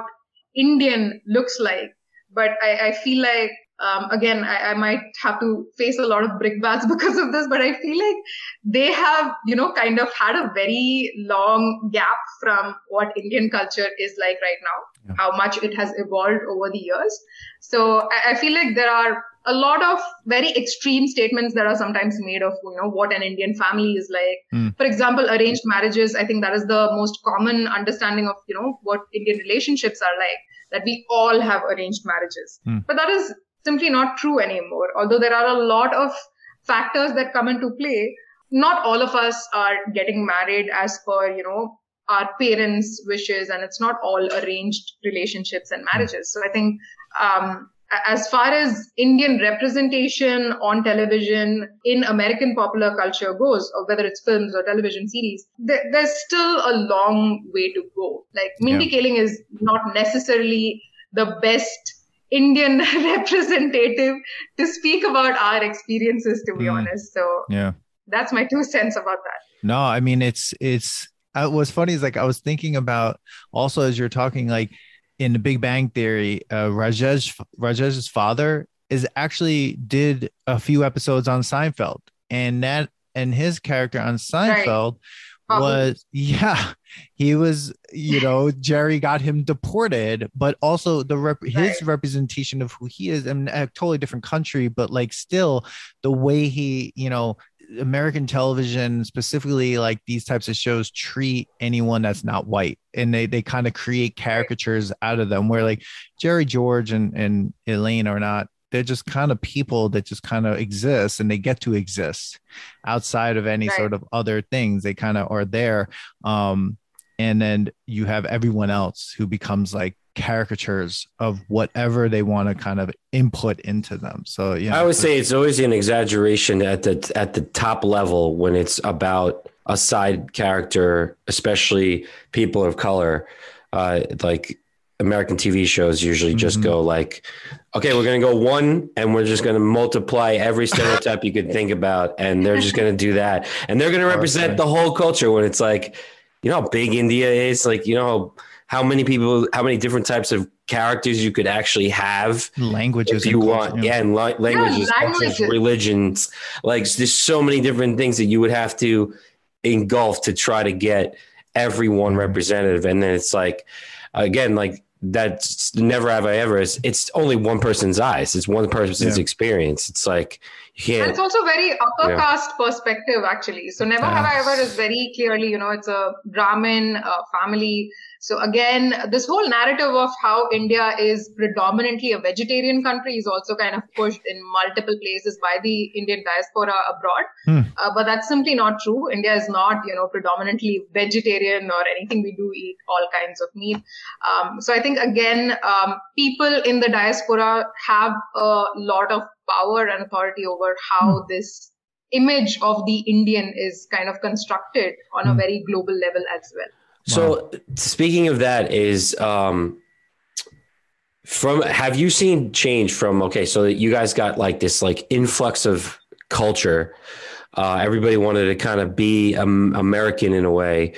Indian looks like. But I, I feel like um, again, I, I, might have to face a lot of brickbats [laughs] because of this, but I feel like they have, you know, kind of had a very long gap from what Indian culture is like right now, yeah. how much it has evolved over the years. So I, I, feel like there are a lot of very extreme statements that are sometimes made of, you know, what an Indian family is like. Mm. For example, arranged marriages, I think that is the most common understanding of, you know, what Indian relationships are like that we all have arranged marriages. Mm. But that is simply not true anymore. Although there are a lot of factors that come into play, not all of us are getting married as per, you know, our parents' wishes, and it's not all arranged relationships and marriages. So I think, um, as far as Indian representation on television in American popular culture goes, or whether it's films or television series, th- there's still a long way to go. Like Mindy yeah. Kaling is not necessarily the best Indian [laughs] representative to speak about our experiences, to be mm. honest. So yeah, that's my two cents about that. No, I mean it's it's uh, what's funny is like I was thinking about also as you're talking like in the Big Bang Theory, uh, Rajesh Rajesh's father is actually did a few episodes on Seinfeld, and that and his character on Seinfeld right. was [laughs] yeah he was you know Jerry got him deported, but also the rep- right. his representation of who he is in a totally different country, but like still the way he you know American television, specifically like these types of shows, treat anyone that's not white, and they they kind of create caricatures out of them. Where like Jerry George and and Elaine are not. They're just kind of people that just kind of exist, and they get to exist outside of any right. sort of other things. They kind of are there. Um, and then you have everyone else who becomes like caricatures of whatever they want to kind of input into them. So yeah, I would say it's always an exaggeration at the at the top level when it's about a side character, especially people of color. Uh, like American TV shows usually just mm-hmm. go like, okay, we're going to go one and we're just going to multiply every stereotype you could think about. And they're just going to do that. And they're going [laughs] to represent okay. the whole culture when it's like, you know how big India is? Like, you know, how many people, how many different types of characters you could actually have. Languages. If you want. Yeah. and la- languages, yeah, languages. religions. Like there's so many different things that you would have to engulf to try to get everyone representative. And then it's like, again, like that's never have I ever. It's, it's only one person's eyes. It's one person's yeah. experience. It's like, yeah. And it's also very upper yeah. caste perspective, actually. So never have I ever is very clearly, you know, it's a Brahmin uh, family so again, this whole narrative of how India is predominantly a vegetarian country is also kind of pushed in multiple places by the Indian diaspora abroad. Hmm. Uh, but that's simply not true. India is not, you know, predominantly vegetarian or anything. We do eat all kinds of meat. Um, so I think again, um, people in the diaspora have a lot of power and authority over how hmm. this image of the Indian is kind of constructed on a hmm. very global level as well. So speaking of that is um from have you seen change from okay so that you guys got like this like influx of culture uh, everybody wanted to kind of be um, american in a way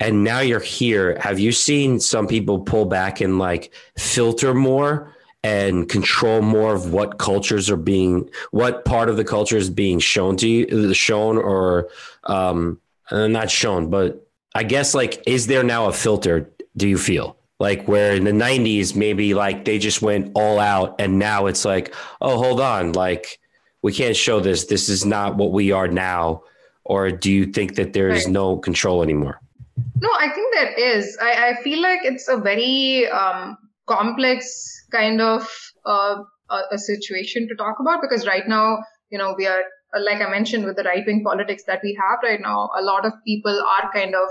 and now you're here. Have you seen some people pull back and like filter more and control more of what cultures are being what part of the culture is being shown to you shown or um not shown but I guess like is there now a filter do you feel? Like where in the 90s maybe like they just went all out and now it's like, "Oh, hold on, like we can't show this. This is not what we are now." Or do you think that there is right. no control anymore? No, I think there is. I, I feel like it's a very um, complex kind of uh, a, a situation to talk about because right now, you know, we are like I mentioned with the right wing politics that we have right now, a lot of people are kind of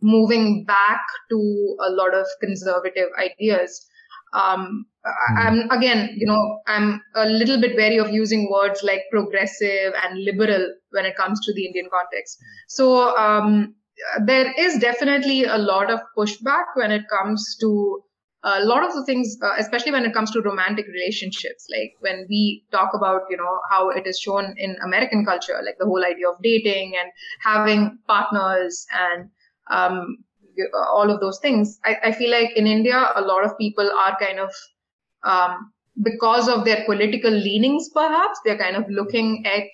moving back to a lot of conservative ideas. Um, mm-hmm. I'm again, you know, I'm a little bit wary of using words like progressive and liberal when it comes to the Indian context. So um, there is definitely a lot of pushback when it comes to a lot of the things, uh, especially when it comes to romantic relationships, like when we talk about, you know, how it is shown in American culture, like the whole idea of dating and having partners and um, all of those things. I, I, feel like in India, a lot of people are kind of, um, because of their political leanings, perhaps, they're kind of looking at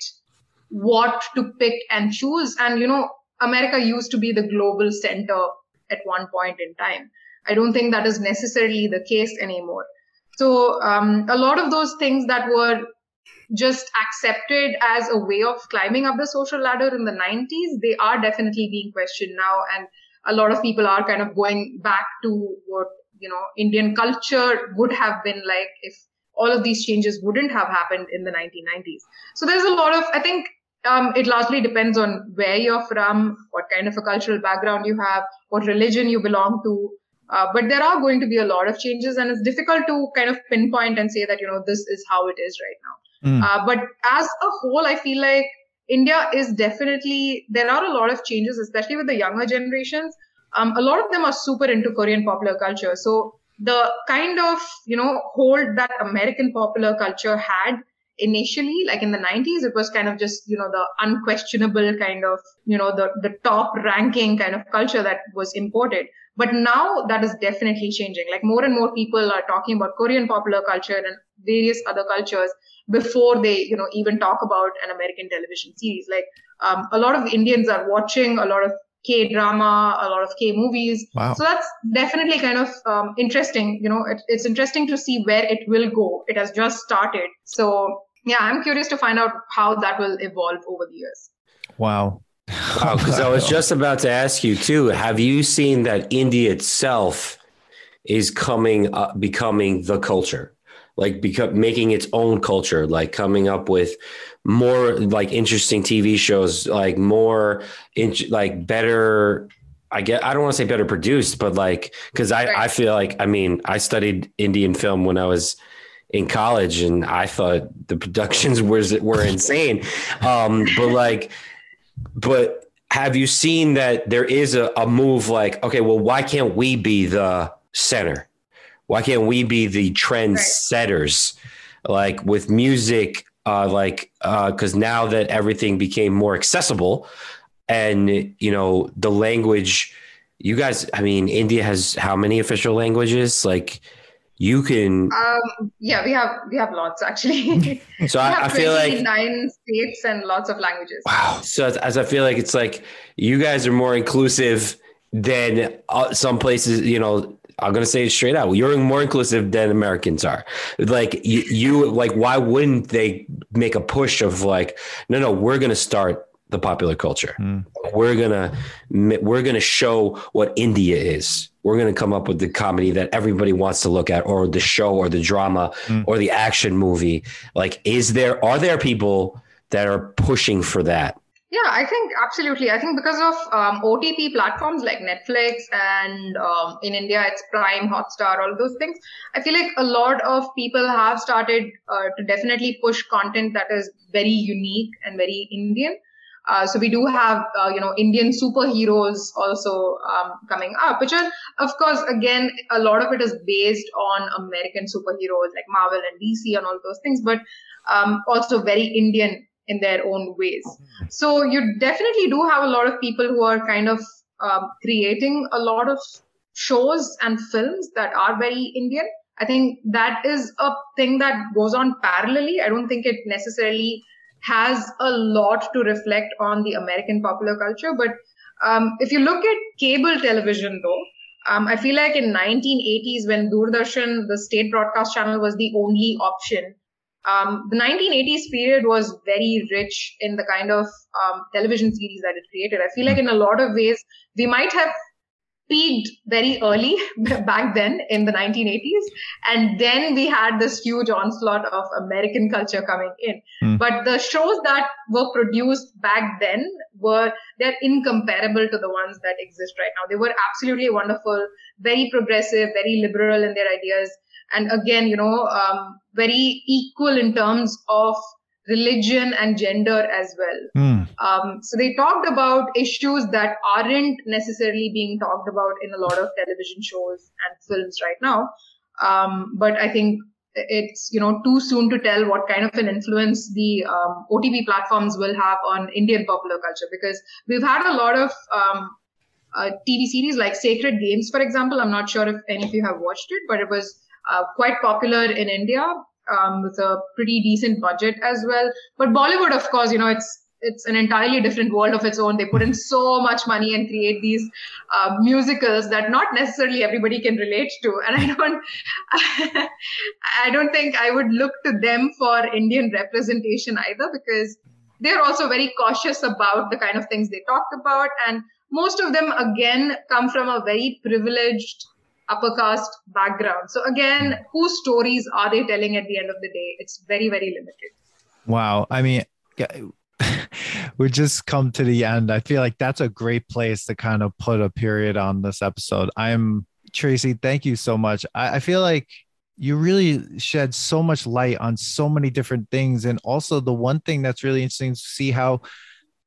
what to pick and choose. And, you know, America used to be the global center at one point in time. I don't think that is necessarily the case anymore. So um, a lot of those things that were just accepted as a way of climbing up the social ladder in the 90s, they are definitely being questioned now. And a lot of people are kind of going back to what, you know, Indian culture would have been like if all of these changes wouldn't have happened in the 1990s. So there's a lot of, I think um, it largely depends on where you're from, what kind of a cultural background you have, what religion you belong to, uh, but there are going to be a lot of changes, and it's difficult to kind of pinpoint and say that you know this is how it is right now. Mm. Uh, but as a whole, I feel like India is definitely there are a lot of changes, especially with the younger generations. Um, a lot of them are super into Korean popular culture, so the kind of you know hold that American popular culture had initially like in the 90s it was kind of just you know the unquestionable kind of you know the the top ranking kind of culture that was imported but now that is definitely changing like more and more people are talking about korean popular culture and various other cultures before they you know even talk about an american television series like um, a lot of indians are watching a lot of K drama, a lot of K movies. Wow. So that's definitely kind of um, interesting. You know, it, it's interesting to see where it will go. It has just started. So yeah, I'm curious to find out how that will evolve over the years. Wow. Wow, because I was just about to ask you too. Have you seen that India itself is coming up, becoming the culture, like become making its own culture, like coming up with more like interesting TV shows, like more, in, like better. I get. I don't want to say better produced, but like because I Right. I feel like I mean I studied Indian film when I was in college and I thought the productions [laughs] was were insane. Um, but like, but have you seen that there is a, a move like, okay, well, why can't we be the center? Why can't we be the trend Right. setters? Like with music, uh, like because now that everything became more accessible, and you know the language, you guys, I mean, India has how many official languages? Like you can. Um, yeah, we have we have lots actually. [laughs] So I, have I feel like 29 states and lots of languages. Wow. So as, as I feel like it's like you guys are more inclusive than uh, some places, you know, I'm going to say it straight out. You're more inclusive than Americans are. Like you, you like, why wouldn't they make a push of like, no, no, we're going to start the popular culture. Hmm. We're going to, we're going to show what India is. We're going to come up with the comedy that everybody wants to look at or the show or the drama Hmm. or the action movie. Like, is there, are there people that are pushing for that? Yeah, I think absolutely. I think because of um, OTT platforms like Netflix and um, in India it's Prime, Hotstar, all those things. I feel like a lot of people have started uh, to definitely push content that is very unique and very Indian. Uh, so we do have, uh, you know, Indian superheroes also um, coming up, which are, of course, again, a lot of it is based on American superheroes like Marvel and DC and all those things, but um, also very Indian in their own ways. So you definitely do have a lot of people who are kind of um, creating a lot of shows and films that are very Indian. I think that is a thing that goes on parallelly. I don't think it necessarily has a lot to reflect on the American popular culture. But um, if you look at cable television, though, um, I feel like in 1980s when Doordarshan, the state broadcast channel, was the only option. Um, the 1980s period was very rich in the kind of um, television series that it created. I feel like in a lot of ways we might have peaked very early [laughs] back then in the 1980s and then we had this huge onslaught of american culture coming in. Hmm. but the shows that were produced back then were they're incomparable to the ones that exist right now. They were absolutely wonderful very progressive very liberal in their ideas. And again you know um, very equal in terms of religion and gender as well Hmm. um, so they talked about issues that aren't necessarily being talked about in a lot of television shows and films right now. Um, but I think it's you know too soon to tell what kind of an influence the um, OTT platforms will have on Indian popular culture because we've had a lot of um, uh, TV series like Sacred Games, for example. I'm not sure if any of you have watched it, but it was uh, quite popular in India um, with a pretty decent budget as well. But Bollywood, of course, you know, it's it's an entirely different world of its own. They put in [laughs] so much money and create these uh, musicals that not necessarily everybody can relate to. And I don't, [laughs] I don't think I would look to them for Indian representation either because they're also very cautious about the kind of things they talk about. And most of them, again, come from a very privileged upper caste background. So again, whose stories are they telling at the end of the day? It's very, very limited. Wow. I mean, [laughs] we just come to the end. I feel like that's a great place to kind of put a period on this episode. I'm Tracy. Thank you so much. I, I feel like you really shed so much light on so many different things. And also, the one thing that's really interesting to see how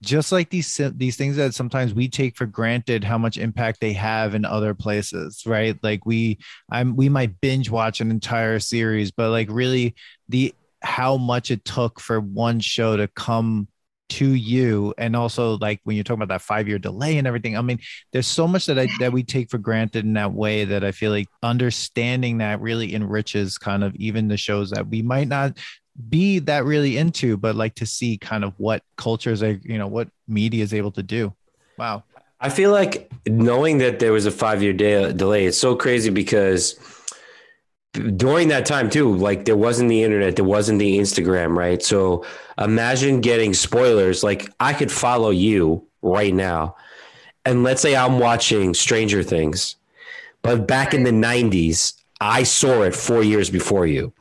just like these these things that sometimes we take for granted how much impact they have in other places right? Like we i'm we might binge watch an entire series but like really the how much it took for one show to come to you and also like when you're talking about that five year delay and everything i mean there's so much that i that we take for granted in that way that i feel like understanding that really enriches kind of even the shows that we might not be that really into, but like to see kind of what cultures are, you know, what media is able to do. Wow. I feel like knowing that there was a five year de- delay, it's so crazy because during that time too, like there wasn't the internet, there wasn't the Instagram, right? So imagine getting spoilers. Like I could follow you right now. And let's say I'm watching Stranger Things, but back in the 90s, I saw it four years before you.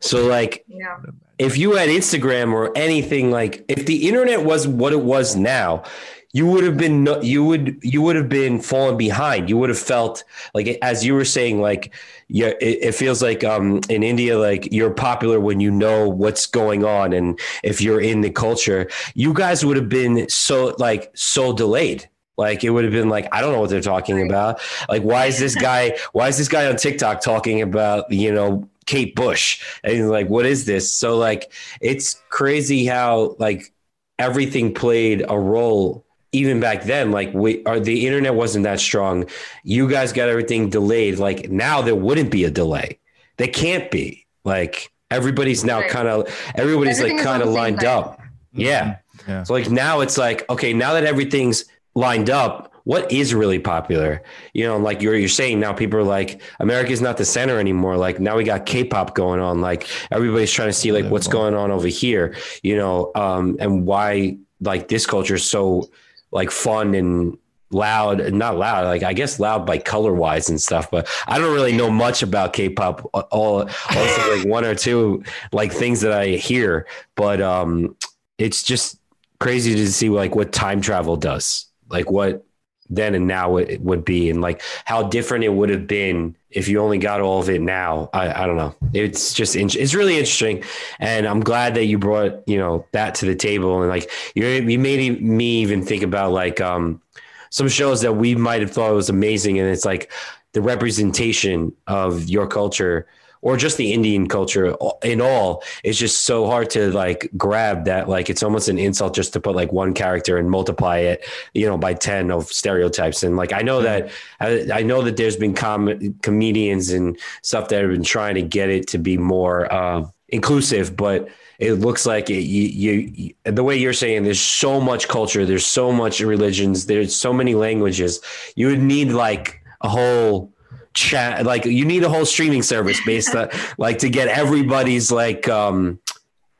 So like yeah. if you had Instagram or anything like if the internet was what it was now, you would have been you would you would have been falling behind. You would have felt like as you were saying like yeah it, it feels like um in India like you're popular when you know what's going on and if you're in the culture, you guys would have been so like so delayed. Like it would have been like, I don't know what they're talking about. Like, why is this [laughs] guy, why is this guy on TikTok talking about, you know, Kate Bush. And like, what is this? So like it's crazy how like everything played a role even back then. Like we are the internet wasn't that strong. You guys got everything delayed. Like now there wouldn't be a delay. There can't be. Like everybody's now kind of everybody's everything like kind of lined up. Yeah. Mm-hmm. yeah. So like now it's like, okay, now that everything's lined up, what is really popular? You know like you're you're saying now people are like america's not the center anymore. Like now we got k-pop going on. Like everybody's trying to see like what's going on over here you know um and why like this culture is so like fun and loud not loud like i guess loud by color wise and stuff but i don't really know much about k-pop all also like one or two like things that i hear but um it's just crazy to see like what time travel does like what then and now it would be. And like how different it would have been if you only got all of it now. I, I don't know. It's just it's really interesting. And i'm glad that you brought you know that to the table. And like you you made me even think about like um some shows that we might have thought was amazing. And it's like the representation of your culture or just the Indian culture in all is just so hard to like grab that like it's almost an insult just to put like one character and multiply it you know by 10 of stereotypes. And like I know that I, I know that there's been com- comedians and stuff that have been trying to get it to be more uh, inclusive but it looks like it, you, you the way you're saying there's so much culture there's so much religions there's so many languages. You would need like a whole chat like you need a whole streaming service [laughs] based on like to get everybody's like um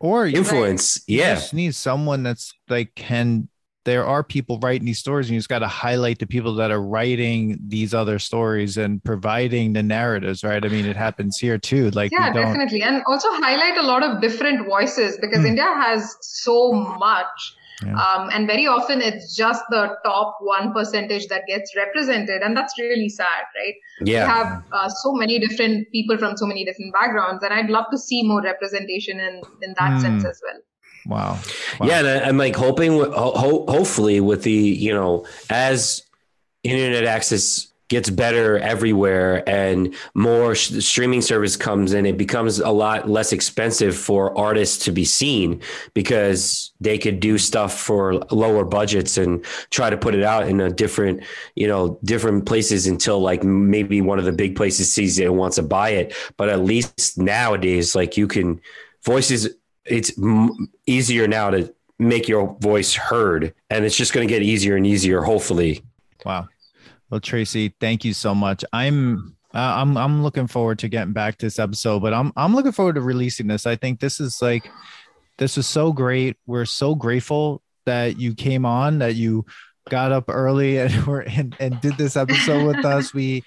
or influence right. yeah you just need someone that's like can there are people writing these stories and you just got to highlight the people that are writing these other stories and providing the narratives right i mean it happens here too like yeah definitely and also highlight a lot of different voices because hmm. india has so much yeah. Um, and very often it's just the top one percentage that gets represented. And that's really sad, right? Yeah. We have uh, so many different people from so many different backgrounds. And I'd love to see more representation in, in that mm. sense as well. Wow. wow. Yeah. And I'm like hoping, ho- hopefully, with the, you know, as internet access gets better everywhere and more sh- streaming service comes in it becomes a lot less expensive for artists to be seen because they could do stuff for lower budgets and try to put it out in a different you know different places until like maybe one of the big places sees it and wants to buy it. But at least nowadays like you can voices it's m- easier now to make your voice heard and it's just going to get easier and easier hopefully. Wow well, Tracy, thank you so much. I'm uh, I'm I'm looking forward to getting back to this episode, but I'm I'm looking forward to releasing this. I think this is like this is so great. We're so grateful that you came on, that you got up early [laughs] and were and, and did this episode with us. We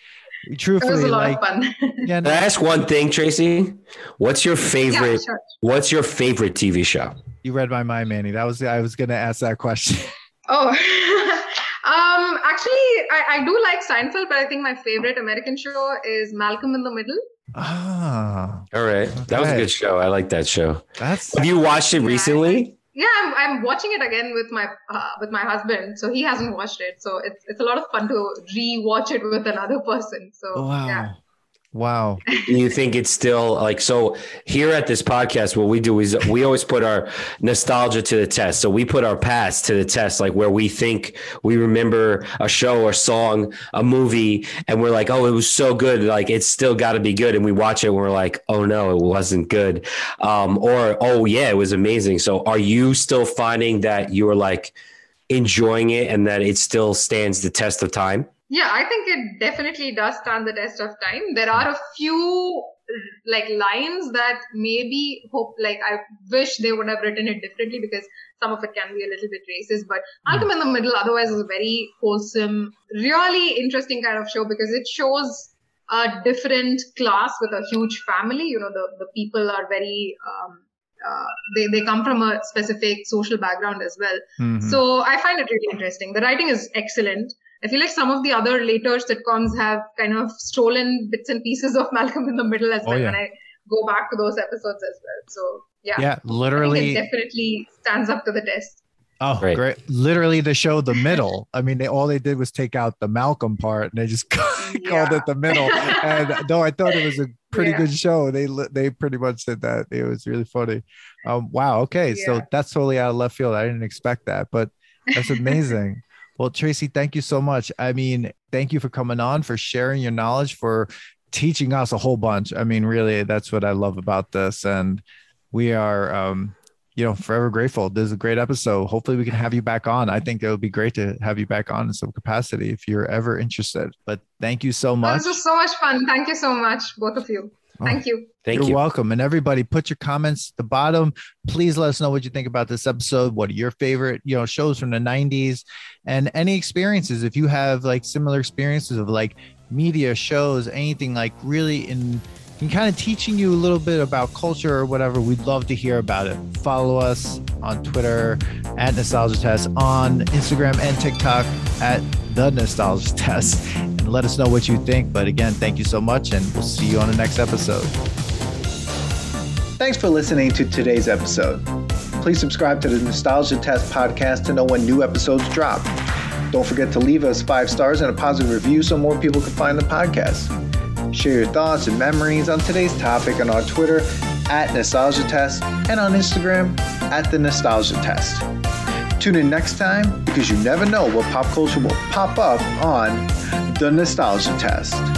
we truthfully like yeah, no. Can I ask one thing, Tracy? What's your favorite yeah, sure. what's your favorite TV show? You read my mind, Manny. That was I was gonna ask that question. Oh [laughs] Um, actually, I, I do like Seinfeld, but I think my favorite American show is Malcolm in the Middle. Ah, all right. That was a good show. I like that show. That's. Have you watched it recently? yeah, I'm, I'm watching it again with my uh, with my husband, so he hasn't watched it. So it's it's a lot of fun to re-watch it with another person. So wow. yeah. Wow. you think it's still like so here at this podcast what we do is we always put our nostalgia to the test. So we put our past to the test like where we think we remember a show or song a movie and we're like oh it was so good. Like it's still got to be good. And we watch it and we're like oh no it wasn't good. Um, or oh yeah it was amazing. So are you still finding that you're like enjoying it and that it still stands the test of time yeah, I think it definitely does stand the test of time. There are a few like lines that maybe hope like I wish they would have written it differently because some of it can be a little bit racist. But Malcolm in the Middle otherwise is a very wholesome, really interesting kind of show because it shows a different class with a huge family. You know, the, the people are very um, uh, they, they come from a specific social background as well. Mm-hmm. So I find it really interesting. The writing is excellent. I feel like some of the other later sitcoms have kind of stolen bits and pieces of Malcolm in the Middle as oh, well. Oh, yeah. When I go back to those episodes as well. So yeah, yeah, literally, it definitely stands up to the test. Oh, great. great. Literally, the show The Middle. I mean, they, all they did was take out the Malcolm part and they just [laughs] called yeah. it The Middle. [laughs] and though I thought it was a pretty yeah. good show, they they pretty much did that. It was really funny. Um, wow. Okay. Yeah. So that's totally out of left field. I didn't expect that, but that's [laughs] amazing. Well, Tracy, thank you so much. I mean, thank you for coming on, for sharing your knowledge, for teaching us a whole bunch. I mean, really, that's what I love about this. And we are, um, you know, forever grateful. This is a great episode. Hopefully, we can have you back on. I think it would be great to have you back on in some capacity if you're ever interested. But thank you so much. This was so much fun. Thank you so much, both of you. Oh, Thank you. Thank You're you. welcome. And everybody, put your comments at the bottom. Please let us know what you think about this episode. What are your favorite, you know, shows from the 90s and any experiences. If you have like similar experiences of like media shows, anything like really in and kind of teaching you a little bit about culture or whatever, we'd love to hear about it. Follow us on Twitter at Nostalgia Test, on Instagram and TikTok at The Nostalgia Test, and let us know what you think. But again, thank you so much, and we'll see you on the next episode. Thanks for listening to today's episode. Please subscribe to the Nostalgia Test podcast to know when new episodes drop. Don't forget to leave us five stars and a positive review so more people can find the podcast. Share your thoughts and memories on today's topic on our Twitter at Nostalgia Test and on Instagram at The Nostalgia Test. Tune in next time because you never know what pop culture will pop up on The Nostalgia Test.